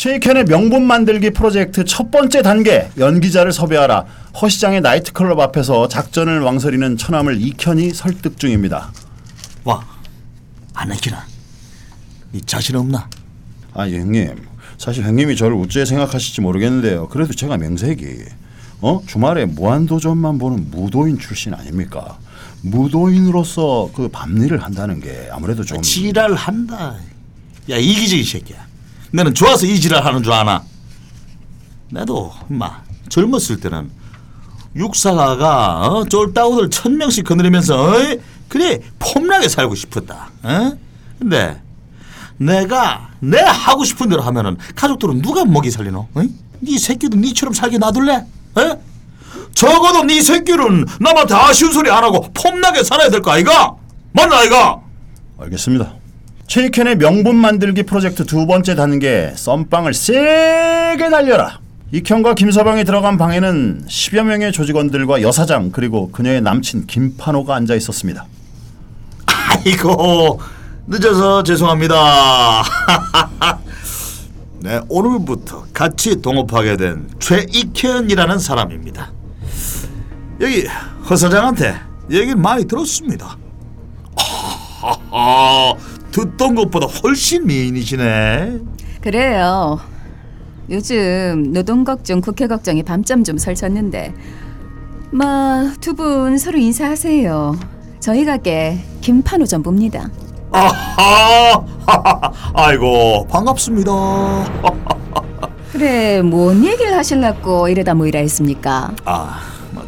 최익현의 명분 만들기 프로젝트 첫 번째 단계 연기자를 섭외하라 허 시장의 나이트클럽 앞에서 작전을 왕설이는 처남을 익현이 설득 중입니다. 와, 안 했기나. 네 자신 없나? 아 형님 사실 형님이 저를 우째 생각하실지 모르겠는데요. 그래도 제가 명색이 어 주말에 무한도전만 보는 무도인 출신 아닙니까? 무도인으로서 그 밤일을 한다는 게 아무래도 좀 지랄한다. 야 이기적이 새끼야. 너는 좋아서 이 지랄 하는 줄 아나? 나도 마 젊었을 때는 육사가가 어? 쫄따구들 천 명씩 거느리면서 어이? 그래 폼나게 살고 싶었다. 어? 근데 내가 내 하고 싶은 대로 하면은 가족들은 누가 먹이 살리노? 어이? 네 새끼도 니처럼 살게 놔둘래? 에? 적어도 네 새끼는 남한테 아쉬운 소리 안 하고 폼나게 살아야 될 거 아이가? 맞나 아이가? 알겠습니다. 최익현의 명분 만들기 프로젝트 두 번째 단계 썸빵을 세게 날려라. 익현과 김서방이 들어간 방에는 10여 명의 조직원들과 여사장 그리고 그녀의 남친 김판호가 앉아 있었습니다. 아이고 늦어서 죄송합니다. 네 오늘부터 같이 동업하게 된 최익현이라는 사람입니다. 여기 허 사장한테 얘기를 많이 들었습니다. 듣던 것보다 훨씬 미인이시네. 그래요. 요즘 노동 걱정, 국회 걱정이 밤잠 좀 설쳤는데, 뭐두 분 서로 인사하세요. 저희 가게 김판호 전부입니다. 아하, 아이고 반갑습니다. 그래, 뭔 얘기를 하실라고 이러다 모이라 했습니까? 아,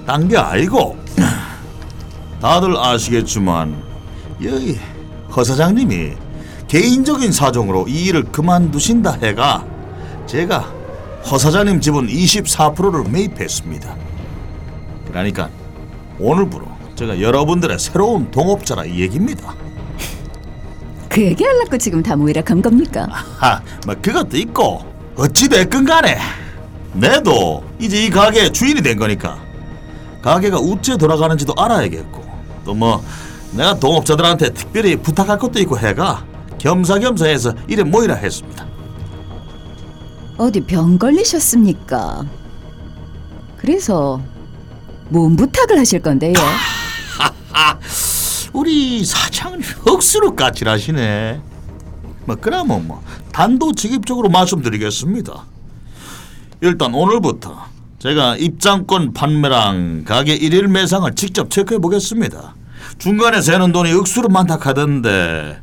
딴 게 아니고 다들 아시겠지만 여기 허 사장님이 개인적인 사정으로 이 일을 그만두신다 해가 제가 허 사장님 지분 24%를 매입했습니다. 그러니까 오늘부로 제가 여러분들의 새로운 동업자라 이 얘기입니다. 그 얘기 하려고 지금 다 모이라 간 겁니까? 하, 뭐 그것도 있고 어찌 됐건 간에 내도 이제 이 가게의 주인이 된 거니까 가게가 우째 돌아가는지도 알아야겠고 또 뭐 내가 동업자들한테 특별히 부탁할 것도 있고 해가 겸사겸사해서 이래 모이라 했습니다. 어디 병 걸리셨습니까? 그래서 뭔 부탁을 하실 건데요? 우리 사장님 억수로 까칠하시네. 뭐 그러면 뭐 단도직입적으로 말씀드리겠습니다. 일단 오늘부터 제가 입장권 판매랑 가게 일일 매상을 직접 체크해 보겠습니다. 중간에 새는 돈이 억수로 많다 하던데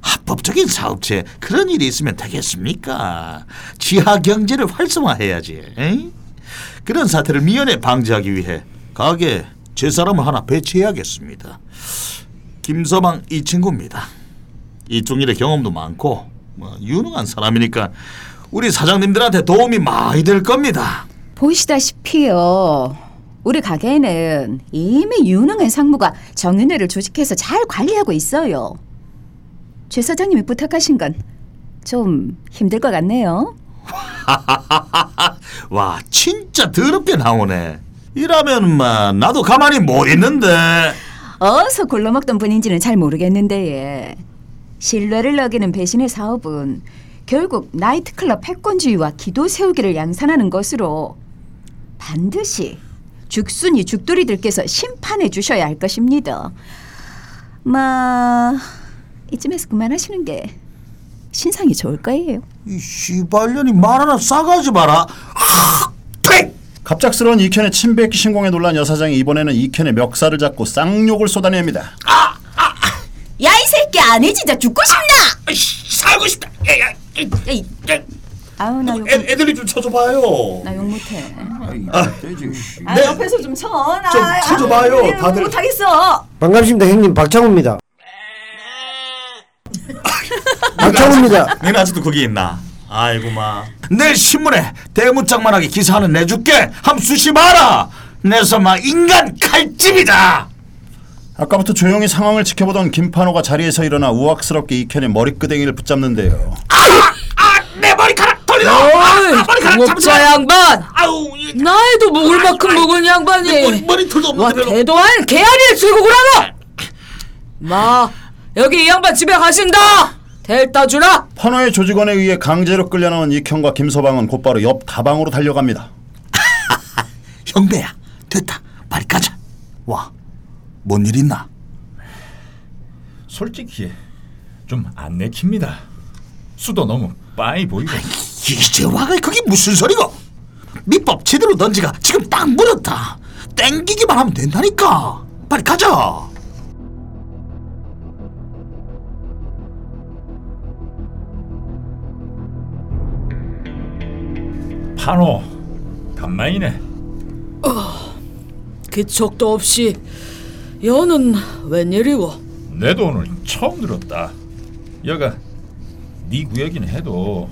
합법적인 사업체 그런 일이 있으면 되겠습니까? 지하 경제를 활성화해야지. 에이? 그런 사태를 미연에 방지하기 위해 가게 제 사람을 하나 배치해야겠습니다. 김서방 이 친구입니다. 이쪽 일에 경험도 많고 뭐 유능한 사람이니까 우리 사장님들한테 도움이 많이 될 겁니다. 보시다시피요. 우리 가게에는 이미 유능한 상무가 정윤회를 조직해서 잘 관리하고 있어요. 최 사장님이 부탁하신 건 좀 힘들 것 같네요. 와 진짜 더럽게 나오네. 이라면 마 나도 가만히 못 있는데. 어서 굴러먹던 분인지는 잘 모르겠는데 예. 신뢰를 어기는 배신의 사업은 결국 나이트클럽 패권주의와 기도 세우기를 양산하는 것으로 반드시 죽순이 죽돌이들께서 심판해 주셔야 할 것입니다. 마 이쯤에서 그만하시는 게 신상이 좋을 거예요. 이 씨발년이 말 하나 싸가지 마라. 하, 퇴! 갑작스러운 익현의 침뱉기 신공에 놀란 여사장이 이번에는 익현의 멱살을 잡고 쌍욕을 쏟아냅니다. 야이 새끼 안해 진짜 죽고 싶나? 아이씨, 살고 싶다. 야, 야. 야, 아우 나욕 애, 애들이 좀 쳐줘봐요. 나욕 못해. 아, 아, 네. 옆에서 좀 쳐. 나좀 쳐줘봐요, 다들. 못하겠어. 반갑습니다 형님 박창호입니다 박창호입니다 너는 아직도 거기 있나? 아이고 마. 내일 신문에 대문짝만하게 기사 하나 내줄게. 함 수시 마라. 내서마 인간 칼집이다. 아까부터 조용히 상황을 지켜보던 김판호가 자리에서 일어나 우악스럽게 익현의 머리끄댕이를 붙잡는데요. 아내 머리카락 돌려. 어이, 머리카락 동업자 양반! 아우 이- 나이도 먹을 만큼 먹은 양반이 내 머리 머리 털도 와 없는데 별로. 대도한 개아리를 들고 그러노! 마 여기 이 양반 집에 가신다! 델다 주라. 판호의 조직원에 의해 강제로 끌려나온 이형과 김서방은 곧바로 옆 다방으로 달려갑니다. 형배야 됐다 빨리 가자 와뭔 일 있나 솔직히 좀 안 내킵니다. 수도 너무 빠이 보이고 이제 와가 그게 무슨 소리고 밑밥 제대로 던지가 지금 딱 물었다 땡기기만 하면 된다니까 빨리 가자 판호 간만이네. 기척도 없이 여는 웬일이고? 내도 오늘 처음 들었다. 여가 네 구역이긴 해도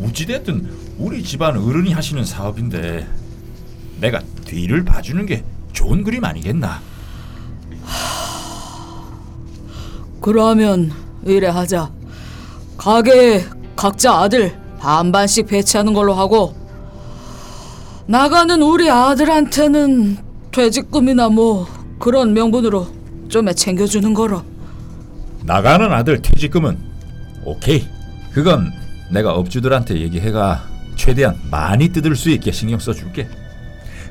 어찌됐든 우리 집안 어른이 하시는 사업인데 내가 뒤를 봐주는 게 좋은 그림 아니겠나? 그러면 이래 하자. 가게에 각자 아들 반반씩 배치하는 걸로 하고 나가는 우리 아들한테는 퇴직금이나 뭐 그런 명분으로 좀에 챙겨주는 거로. 나가는 아들 퇴직금은 오케이. 그건 내가 업주들한테 얘기해가 최대한 많이 뜯을 수 있게 신경 써줄게.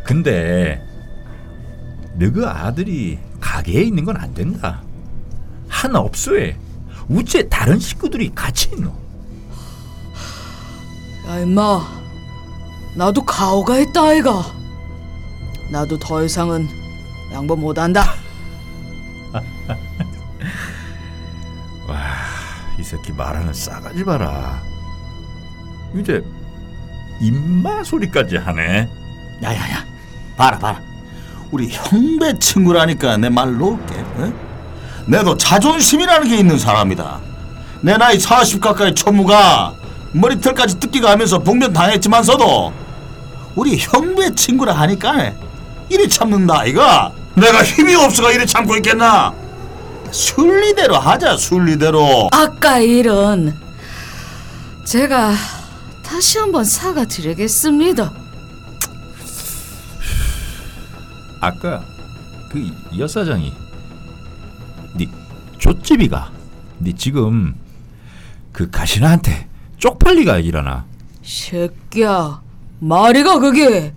근데 너그 아들이 가게에 있는 건 안 된다. 한 업소에 우째 다른 식구들이 같이 있노. 야 임마 나도 가오가 있다 아이가 나도 더 이상은 양보 못한다 이 새끼 말하는 싸가지 봐라. 이제 입마 소리까지 하네. 야야야 봐라 봐라. 우리 형배 친구라니까 내 말 놓을게 어? 내도 자존심이라는 게 있는 사람이다. 내 나이 40 가까이 초무가 머리털까지 뜯기가 하면서 봉변 당했지만서도 우리 형배 친구라 하니까 이리 참는다 이가 내가 힘이 없어가 이리 참고 있겠나? 순리대로 하자 순리대로. 아까 일은 제가 다시 한번 사과드리겠습니다. 아까 그 여사장이 네 족집이가 네 지금 그 가시나한테 쪽팔리가 일어나? 새끼야 말이가 그게?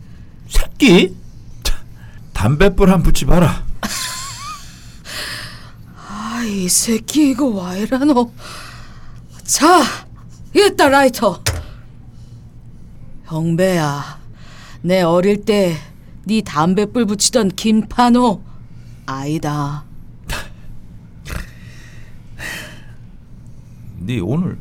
새끼? 차, 담뱃불 한 붙이 봐라. 아이 새끼 이거 와 이라노? 자 이따 라이터 형배야. 내 어릴 때 네 담배불 붙이던 김판호. 아이다. 네 오늘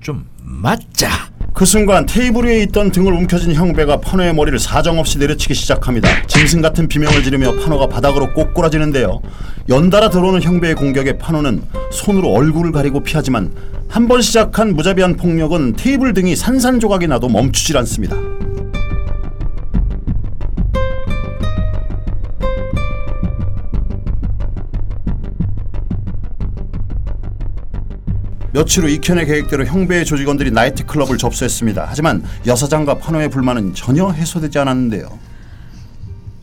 좀 맞자 그 순간 테이블 위에 있던 등을 움켜쥔 형배가 판호의 머리를 사정없이 내려치기 시작합니다. 짐승 같은 비명을 지르며 판호가 바닥으로 꼬꾸라지는데요. 연달아 들어오는 형배의 공격에 판호는 손으로 얼굴을 가리고 피하지만 한 번 시작한 무자비한 폭력은 테이블 등이 산산조각이 나도 멈추질 않습니다. 며칠 후 익현의 계획대로 형배의 조직원들이 나이트클럽을 접수했습니다. 하지만 여사장과 판호의 불만은 전혀 해소되지 않았는데요.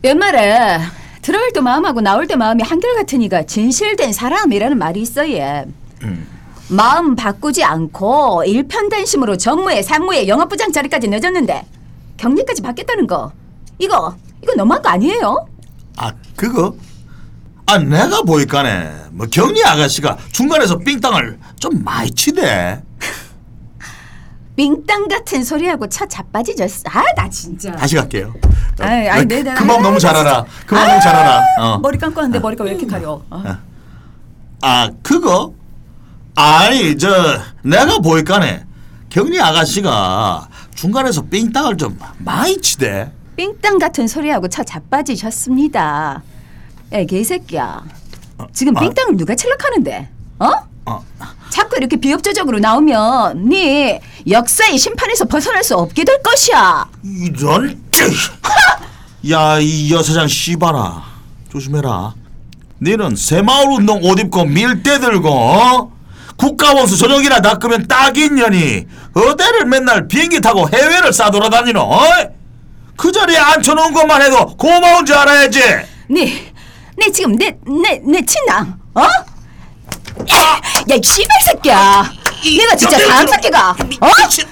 연말에 들어갈 때 마음하고 나올 때 마음이 한결같으니까 진실된 사람이라는 말이 있어요. 마음 바꾸지 않고 일편단심으로 정무에 상무에 영업부장 자리까지 늦었는데 경리까지 받겠다는 거 이거 이거 너무한 거 아니에요? 아 그거? 아 내가 보니까네 뭐 경리 아가씨가 중간에서 삥땅을 좀 많이 치대 빙땅 같은 소리하고 차 자빠지졌어. 아 나 진짜. 다시 갈게요 어, 아이, 아이, 네, 네, 그 마음 아이, 너무 잘. 알아 그 마음 너무 잘 알아 어. 머리 감고 왔는데 머리가 왜 이렇게 가려? 어. 아 그거? 아니 저 내가 보니까네 경리 아가씨가 중간에서 삥땅을 좀 많이 치대 빙땅 같은 소리하고 차 자빠지셨습니다. 야 개새끼야. 지금 아. 빙땅을 누가 찰락하는데? 어? 어. 자꾸 이렇게 비협조적으로 나오면 네 역사의 심판에서 벗어날 수 없게 될 것이야. 이런 야이 여사장 씨발아 조심해라 너는 새마을 운동 옷 입고 밀대 들고 어? 국가원수 저녁이나 닦으면 딱이냐니 어디를 맨날 비행기 타고 해외를 싸돌아다니노 어? 그 자리에 앉혀놓은 것만 해도 고마운 줄 알아야지 네, 네 지금 내 내 내 친남, 어? 야, 이 씨발 새끼야. 내가 진짜 사람 새끼가. 어?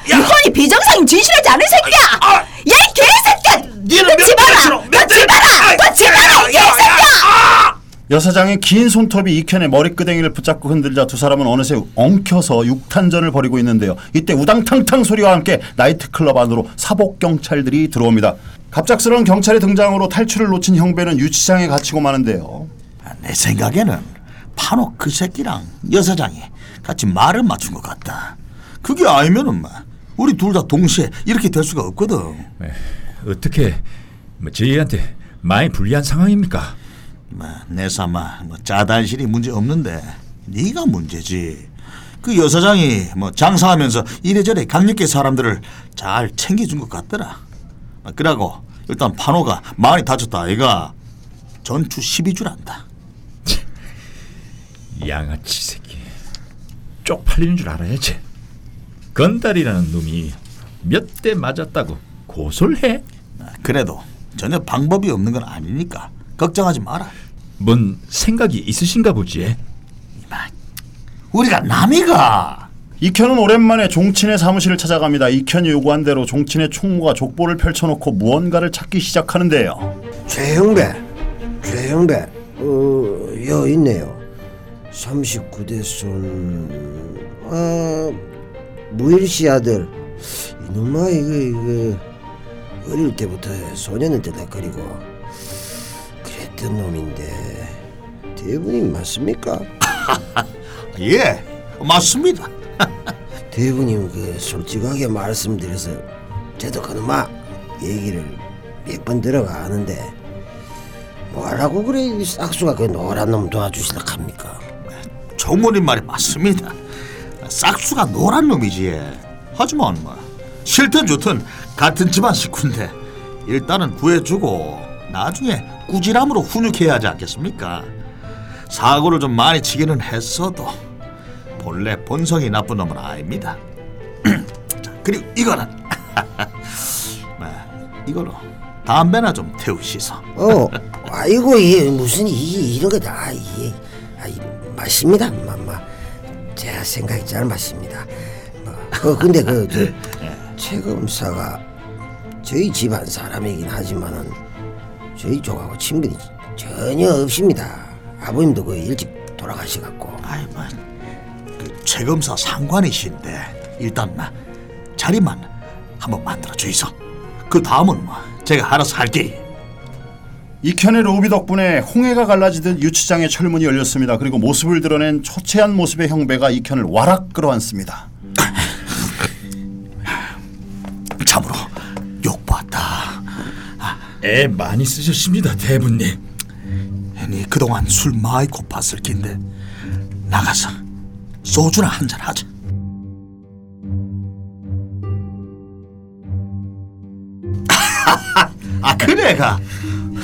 이혼이 비정상인 진실하지 않은 새끼야. 야, 이 개새끼야. 니는. 놓지 마라. 놓지 마라, 이 개새끼야. 여사장의 긴 손톱이 이현의 머리끄댕이를 붙잡고 흔들자 두 사람은 어느새 엉켜서 육탄전을 벌이고 있는데요. 이때 우당탕탕 소리와 함께 나이트클럽 안으로 사복 경찰들이 들어옵니다. 갑작스러운 경찰의 등장으로 탈출을 놓친 형배는 유치장에 갇히고 마는데요. 아, 내 생각에는 판호 그 새끼랑 여사장이 같이 말을 맞춘 것 같다. 그게 아니면은 막 우리 둘 다 동시에 이렇게 될 수가 없거든. 에, 어떻게 뭐 저희한테 많이 불리한 상황입니까? 뭐내 삼아 뭐 짜단실이 문제 없는데 네가 문제지. 그 여사장이 뭐 장사하면서 이래저래 강력계 사람들을 잘 챙겨준 것 같더라. 뭐 그러고 일단 판호가 많이 다쳤다 아이가 전투 12주란다. 양아치 새끼 쪽팔리는 줄 알아야지 건달이라는 놈이 몇 대 맞았다고 고소를 해? 그래도 전혀 방법이 없는 건 아니니까 걱정하지 마라. 뭔 생각이 있으신가 보지 우리가 남이가 이현은 오랜만에 종친의 사무실을 찾아갑니다. 이현이 요구한 대로 종친의 총무가 족보를 펼쳐놓고 무언가를 찾기 시작하는데요. 최영배, 최영배, 어, 여 있네요. 39대 손, 아, 무일씨 아들. 이놈아 이거 이거 어릴 때부터 소년을 때다거리고 그랬던 놈인데 대부님 맞습니까? 예 맞습니다. 대부님 그 솔직하게 말씀드려서 저도 그놈아 얘기를 몇 번 들어가는데 뭐라고 그래 이 싹수가 그 노란 놈 도와주실라 합니까? 총무님 말이 맞습니다. 싹수가 노란 놈이지. 하지만 뭐 싫든 좋든 같은 집안 식구인데 일단은 구해주고 나중에 꾸지람으로 훈육해야 하지 않겠습니까? 사고를 좀 많이 치기는 했어도 본래 본성이 나쁜 놈은 아닙니다. 자, 그리고 이거는 뭐, 이걸로 담배나 좀 태우시소. 어, 아이고 이 무슨 이 이런 아, 이 맞습니다, 마 마. 제가 생각이 잘 맞습니다. 뭐, 어, 근데 그 저, 최 검사가 저희 집안 사람이긴 하지만은 저희 쪽하고 친분이 전혀 없습니다. 아버님도 그 일찍 돌아가시갖고. 아이 뭐그 최검사 상관이신데 일단 뭐 자리만 한번 만들어 주이소. 그 다음은 뭐 제가 알아서 할게. 이현의 로비 덕분에 홍해가 갈라지듯 유치장의 철문이 열렸습니다. 그리고 모습을 드러낸 초췌한 모습의 형배가 이현을 와락 끌어안습니다. 참으로 욕봤다. 애 많이 쓰셨습니다 대부님 니 그동안 술 많이 고팠을 낀데 나가서 소주나 한 잔 하자. 아 그래가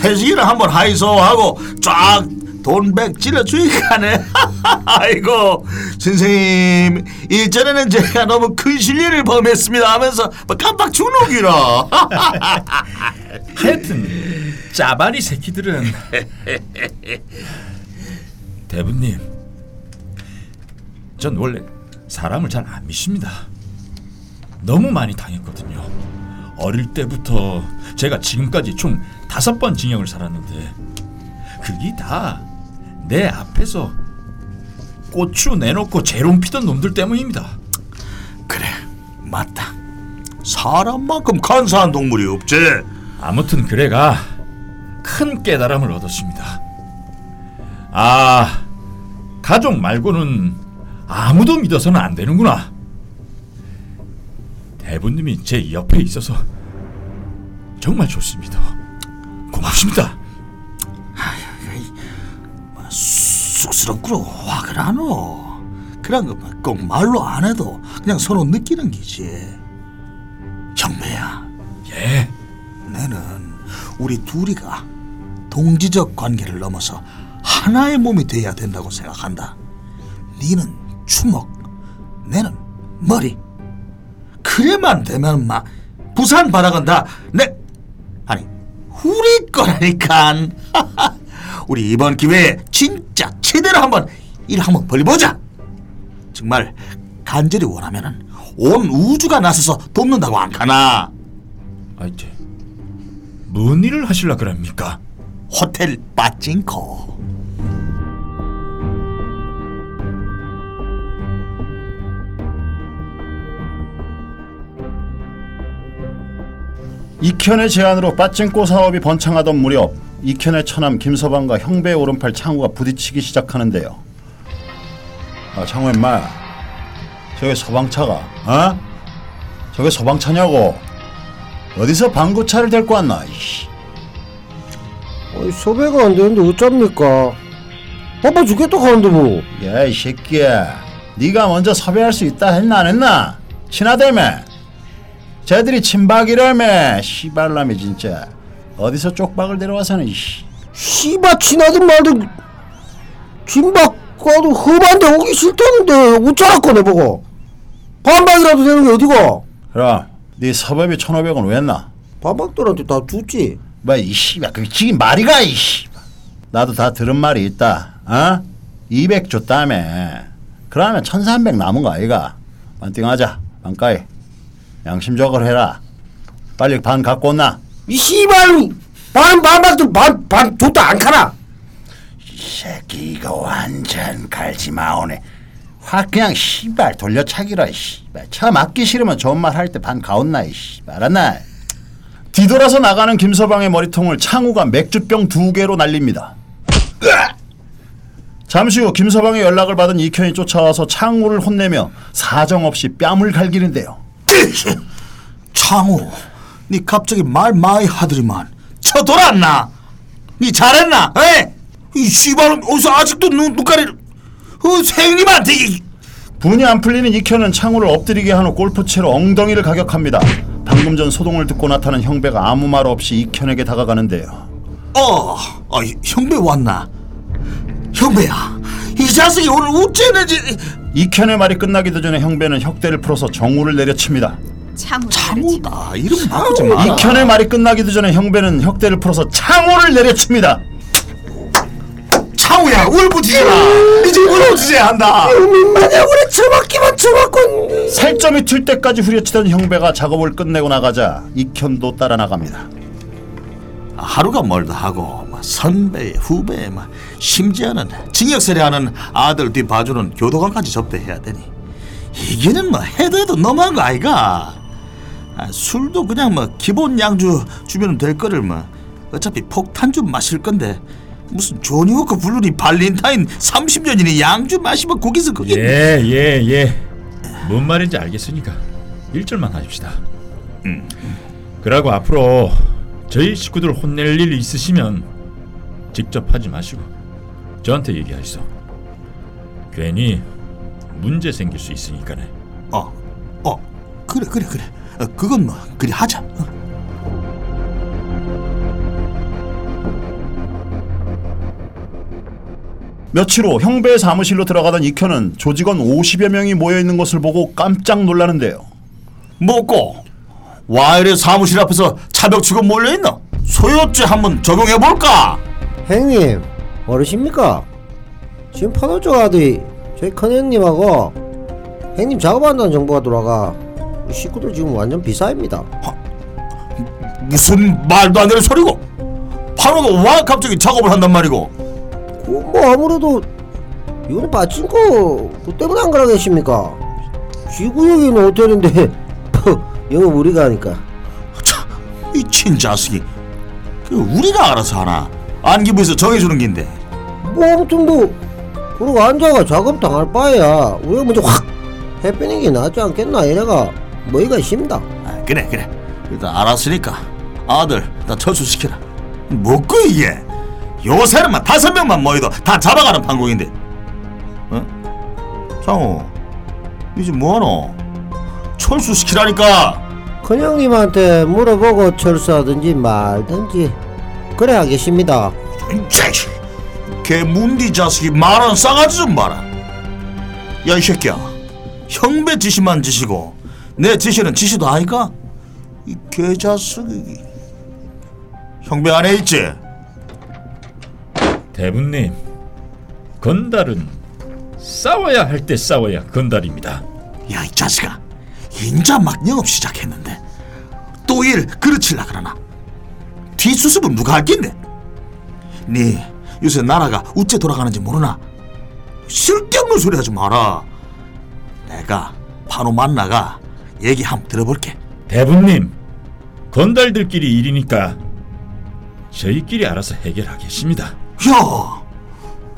회식이나 한번 하이소 하고 쫙 돈백 찔러주니까네. 아이고 선생님 일전에는 제가 너무 큰 실례를 범했습니다 하면서 뭐 깜빡 주눅이라. 하여튼 짜바리 새끼들은 대부님 전 원래 사람을 잘 안 믿습니다. 너무 많이 당했거든요 어릴 때부터 제가 지금까지 총 다섯 번 징역을 살았는데 그게 다 내 앞에서 고추 내놓고 재롱 피던 놈들 때문입니다 그래 맞다 사람만큼 간사한 동물이 없지 아무튼 그래가 큰 깨달음을 얻었습니다. 아, 가족 말고는 아무도 믿어서는 안 되는구나. 대부님이 제 옆에 있어서 정말 좋습니다. 고맙습니다. 쑥스럽구로 화를 안어 그런 거꼭 말로 안 해도 그냥 서로 느끼는 기지. 형배야. 예, 나는 우리 둘이가 동지적 관계를 넘어서 하나의 몸이 돼야 된다고 생각한다. 니는 주먹 내는 머리 그래만 되면 막 부산 바닥은 다내 아니 우리 거라니까 우리 이번 기회에 진짜 제대로 한번 일 한번 벌려보자. 정말 간절히 원하면은 온 우주가 나서서 돕는다고 안 가나. 아이제 뭔 일을 하실라 그럽니까? 호텔 빠찡코. 이현의 제안으로 빠찡꼬 사업이 번창하던 무렵 이현의 처남 김서방과 형배의 오른팔 창우가 부딪히기 시작하는데요. 아 창우 임마 저게 서방차가 어? 저게 서방차냐고 어디서 방구차를 데리고 왔나 이씨. 아이, 섭외가 안 되는데 어쩝니까? 바빠 죽겠다 하는데 뭐. 야이 새끼야 네가 먼저 섭외할 수 있다 했나 안 했나 친하다며 쟤들이 친박이라며. 씨발람이 진짜. 어디서 쪽박을 데려와서는 이씨. 씨바 친하든 말든 진박 가도 험한데 오기 싫다는데 어쩌라고 내보고. 반박이라도 되는 게 어디고? 그럼 네 섭외비 1500원 왜 했나? 반박들한테 다 줬지. 뭐 이씨발 그게 지금 말이가 이씨 나도 다 들은 말이 있다 어? 200 줬다며. 그러면 1300 남은 거 아이가? 반띵하자 반가이 양심적으로 해라. 빨리 반 갖고 온나? 이 씨발! 반 반박들 반반 줬다 안 카나? 이 새끼 이거 완전 갈지 마오네. 확 그냥 씨발 돌려차기라 씨발. 차 맞기 싫으면 좋은 말 할 때 반 가온나 이 씨발. 알았나. 뒤돌아서 나가는 김서방의 머리통을 창우가 맥주병 두 개로 날립니다. 잠시 후 김서방의 연락을 받은 이현이 쫓아와서 창우를 혼내며 사정없이 뺨을 갈기는데요 창우, 니 갑자기 말 많이 하더니만 쳐돌았나? 니 잘했나? 에? 이 씨발은 어디서 아직도 눈, 눈가리를 어, 이... 분이 안 풀리는 이현은 창우를 엎드리게 한 후 골프채로 엉덩이를 가격합니다 방금 전 소동을 듣고 나타난 형배가 아무 말 없이 이현에게 다가가는데요 어, 어, 형배 왔나? 형배야, 이 자식이 오늘 어째는지 이현의 말이 끝나기도 전에 형배는 혁대를 풀어서 정우를 내려칩니다. 창우 창우다 이름 바꾸지 마. 이현의 말이 끝나기도 전에 형배는 혁대를 풀어서 창우를 내려칩니다. 창우야 울부짖어라. 이제 울부짖어야 한다. 민만에 우리 처박기만 처박고 살점이 튈 때까지 후려치던 형배가 작업을 끝내고 나가자 이현도 따라 나갑니다. 하루가 멀다 하고 뭐 선배 후배 뭐 심지어는 징역살이하는 아들 뒤 봐주는 교도관까지 접대해야 되니 이게는 뭐 해도 해도 너무한 거 아이가 아, 술도 그냥 뭐 기본 양주 주면 될 거를 뭐 어차피 폭탄주 마실 건데 무슨 조니 워커 블루니 발렌타인 30년이니 양주 마시면 거기서 그게 예, 예, 예. 뭔 말인지 알겠으니까 일절만 하십시다. 그러고 앞으로 저희 식구들 혼낼 일 있으시면 직접 하지 마시고 저한테 얘기하시오. 괜히 문제 생길 수 있으니까네. 어, 어, 그래, 그래, 그래. 어, 그건 뭐 그리 하자. 어. 며칠 후 형배의 사무실로 들어가던 이현은 조직원 50여 명이 모여 있는 것을 보고 깜짝 놀라는데요. 뭐고? 와이래 사무실 앞에서 차벽 치고 몰려 있나? 소요죄 한번 적용해 볼까? 형님 어르십니까? 지금 파노조 아들이 저희 큰 형님하고 형님 작업한다는 정보가 돌아가 식구들 지금 완전 비사입니다 무슨 말도 안 되는 소리고? 파노가 와 갑자기 작업을 한단 말이고? 그뭐 아무래도 이거는 빠친코 뭐 때문에 안 그러겠습니까? 지구역에는 호텔인데 영업 우리가 하니까 참, 이 친자식이. 그 우리가 알아서 하나? 안기부에서 정해주는 긴데. 뭐 아무튼 뭐 그러고 앉아가 작업 당할 바에야 우리가 먼저 확 해빼는 게 낫지 않겠나 이래가 뭐이가 있습니다 아, 그래, 그래. 일단 알았으니까 아들 다 철수시켜라. 뭐고 이게? 요새는 막 다섯 명만 모여도 다 잡아가는 판국인데. 어? 장호, 이제 뭐하노? 철수시키라니까. 큰형님한테 물어보고 철수하든지 말든지 그래 하겠습니다 자식, 걔 문디 자식이 말하는 싸가지 좀 봐라. 야 이 새끼야, 형배 지시만 지시고 내 지시는 지시도 아니까? 이 개자식이 형배 안에 있지? 대부님, 건달은 싸워야 할 때 싸워야 건달입니다. 야 이 자식아 인자 막 영업 시작했는데 또 일 그르칠라 그러나 뒷수습은 누가 할긴데 네 요새 나라가 우째 돌아가는지 모르나 쓸데없는 소리 하지 마라 내가 바로 만나가 얘기 한번 들어볼게 대부님, 건달들끼리 일이니까 저희끼리 알아서 해결하겠습니다. 야,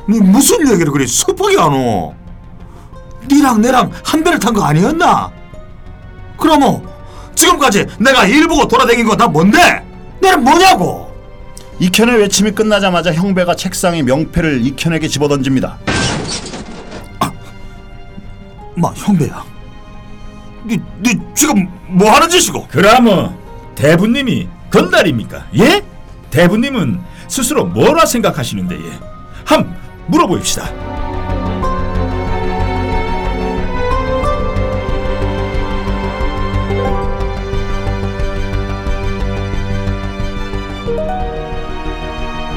니 무슨 얘기를 그리 섭하게 하노? 니랑 내랑 한 배를 탄 거 아니었나? 그러면 지금까지 내가 일 보고 돌아다닌 건 다 뭔데? 나는 뭐냐고? 이현의 외침이 끝나자마자 형배가 책상에 명패를 이현에게 집어던집니다. 마 형배야, 니, 니 지금 뭐 하는 짓이고? 그라면 대부님이 건달입니까? 예? 대부님은 스스로 뭐라 생각하시는데 예? 함 물어봅시다.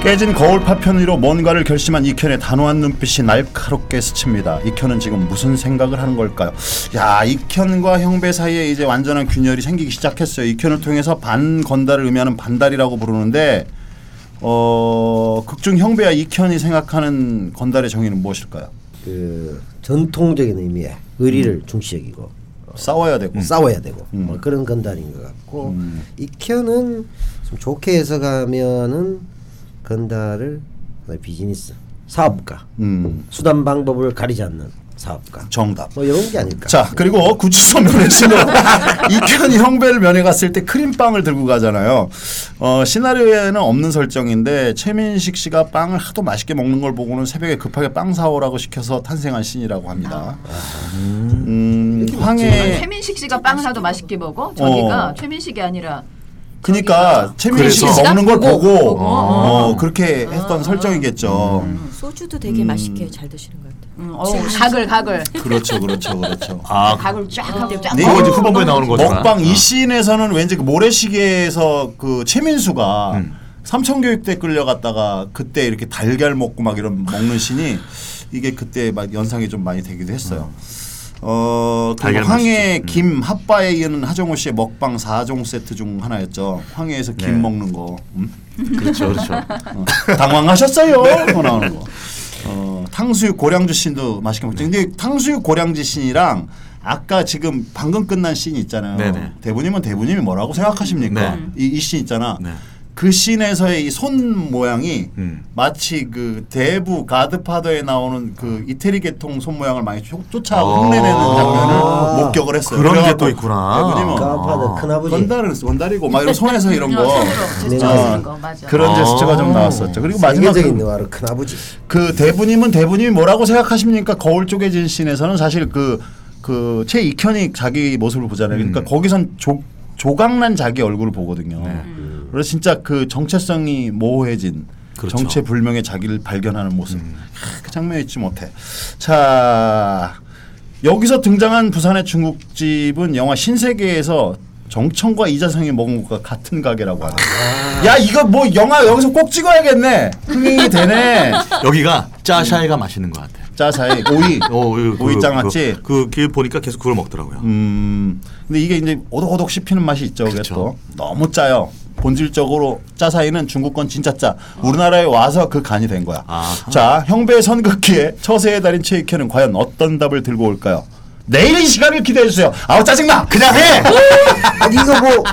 깨진 거울 파편 위로 뭔가를 결심한 이현의 단호한 눈빛이 날카롭게 스칩니다. 이현은 지금 무슨 생각을 하는 걸까요? 야, 이현과 형배 사이에 이제 완전한 균열이 생기기 시작했어요. 이현을 통해서 반 건달을 의미하는 반달이라고 부르는데 어, 극중 형배와 이현이 생각하는 건달의 정의는 무엇일까요? 그 전통적인 의미의 의리를 중시 여기고 싸워야 되고 싸워야 되고 뭐 그런 건달인 것 같고 익현은 좀 좋게 해석하면은 건달을 비즈니스 사업가 음, 수단 방법을 가리지 않는 사업가 정답. 뭐 이런 게 아닐까 자 그리고 구치소 면회시는 이현이 형배를 면회 갔을 때 크림빵을 들고 가잖아요. 어, 시나리오에는 없는 설정인데 최민식 씨가 빵을 하도 맛있게 먹는 걸 보고는 새벽에 급하게 빵 사오라고 시켜서 탄생한 신이라고 합니다. 음, 황해 최민식 씨가 빵을 하도 맛있게 먹어? 저기가 어. 최민식이 아니라 그러니까 최민식이 그래서? 먹는 걸 보고, 보고, 보고. 어, 그렇게 했던 설정이겠죠. 소주도 되게 맛있게 잘 드시는 것 같아요. 음, 어, 가글 가글 그렇죠, 그렇죠, 그렇죠. 아, 가글 쫙 하고 쫙 네, 이거 이제 후반부에 나오는 거잖아. 먹방 이 씬에서는 왠지 그 모래시계에서 그 최민수가 음. 삼천교육대 끌려갔다가 그때 이렇게 달걀 먹고 막 이런 먹는 씬이 이게 그때 막 연상이 좀 많이 되기도 했어요. 어, 그리고 달걀 황해. 음. 김 핫바에 이은 하정우 씨의 먹방 4종 세트 중 하나였죠. 황해에서 김 네. 먹는 거. 음? 그렇죠, 그렇죠. 어, 당황하셨어요? 뭐 나오는 거. 어, 탕수육 고량주 씬도 맛있게 먹죠. 근데 탕수육 고량주 씬이랑 아까 지금 방금 끝난 씬이 있잖아요. 네네. 대부님은 대부님이 뭐라고 생각하십니까? 네. 이씬 있잖아. 네. 그 씬에서의 이 손 모양이 음. 마치 그 대부 가드파더에 나오는 그 이태리 계통 손 모양을 많이 쫓- 쫓아 아. 흉내내는 장면을 목격을 했어요. 그런 게 또 있구나. 대부님은 가파도 큰아버지 건달은 건달이고 막 이런 손에서 이런 거 어, 거 맞아. 그런 아. 제스처가 좀 나왔었죠. 그리고 마지막 그, 큰아버지 그 대부님은 대부님이 뭐라고 생각하십니까? 거울 쪼개진 씬에서는 사실 그 그 최익현이 자기 모습을 보잖아요. 그러니까 거기선 조, 조각난 자기 얼굴을 보거든요. 그래서 진짜 그 정체성이 모호해진 그렇죠. 정체 불명의 자기를 발견하는 모습. 하, 그 장면 잊지 못해. 자 여기서 등장한 부산의 중국집은 영화 신세계에서 정청과 이자성이 먹은 것과 같은 가게라고 하네. 야 이거 뭐 영화 여기서 꼭 찍어야겠네. 흥행이 되네. 여기가 짜샤이가 맛있는 것 같아. 짜사이 오이. 어, 그, 오이 장아찌. 그, 길 보니까 계속 그걸 먹더라고요. 음. 근데 이게 이제 오독오독 씹히는 맛이 있죠. 그쵸. 또 너무 짜요. 본질적으로 짜사이는 중국 건 진짜 짜. 우리나라에 와서 그 간이 된 거야. 아하. 자, 형배의 선긋기에 처세의 달인 최익현은 과연 어떤 답을 들고 올까요? 내일 이 시간을 기대해 주세요. 아우 짜증나. 그냥 해. 아니 이거 뭐